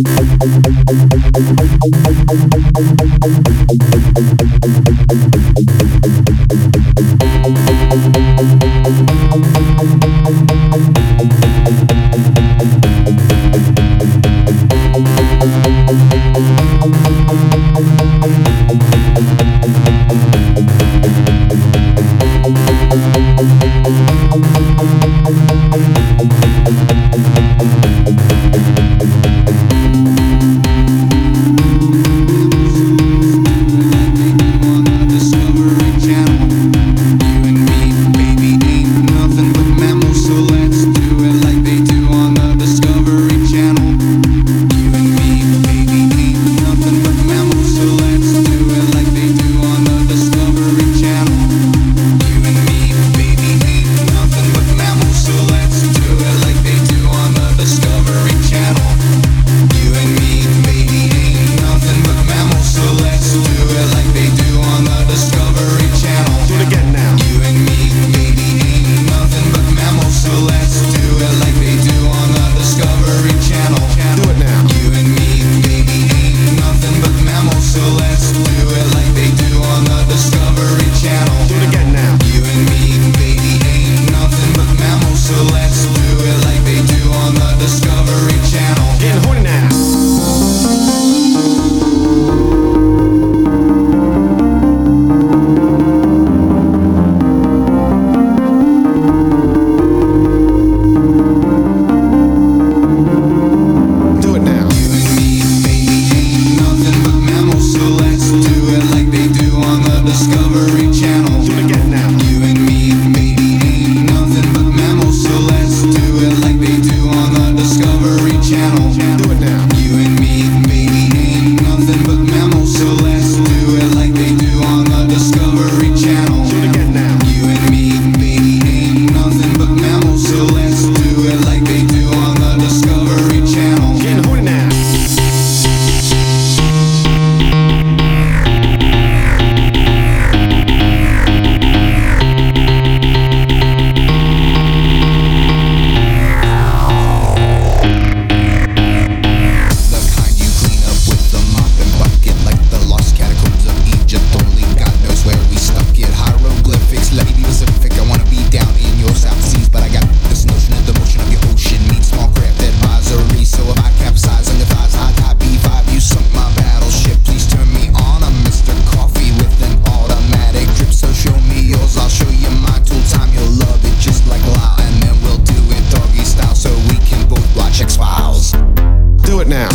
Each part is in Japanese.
Thank you.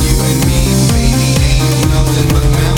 You and me, baby, ain't nothing but memories.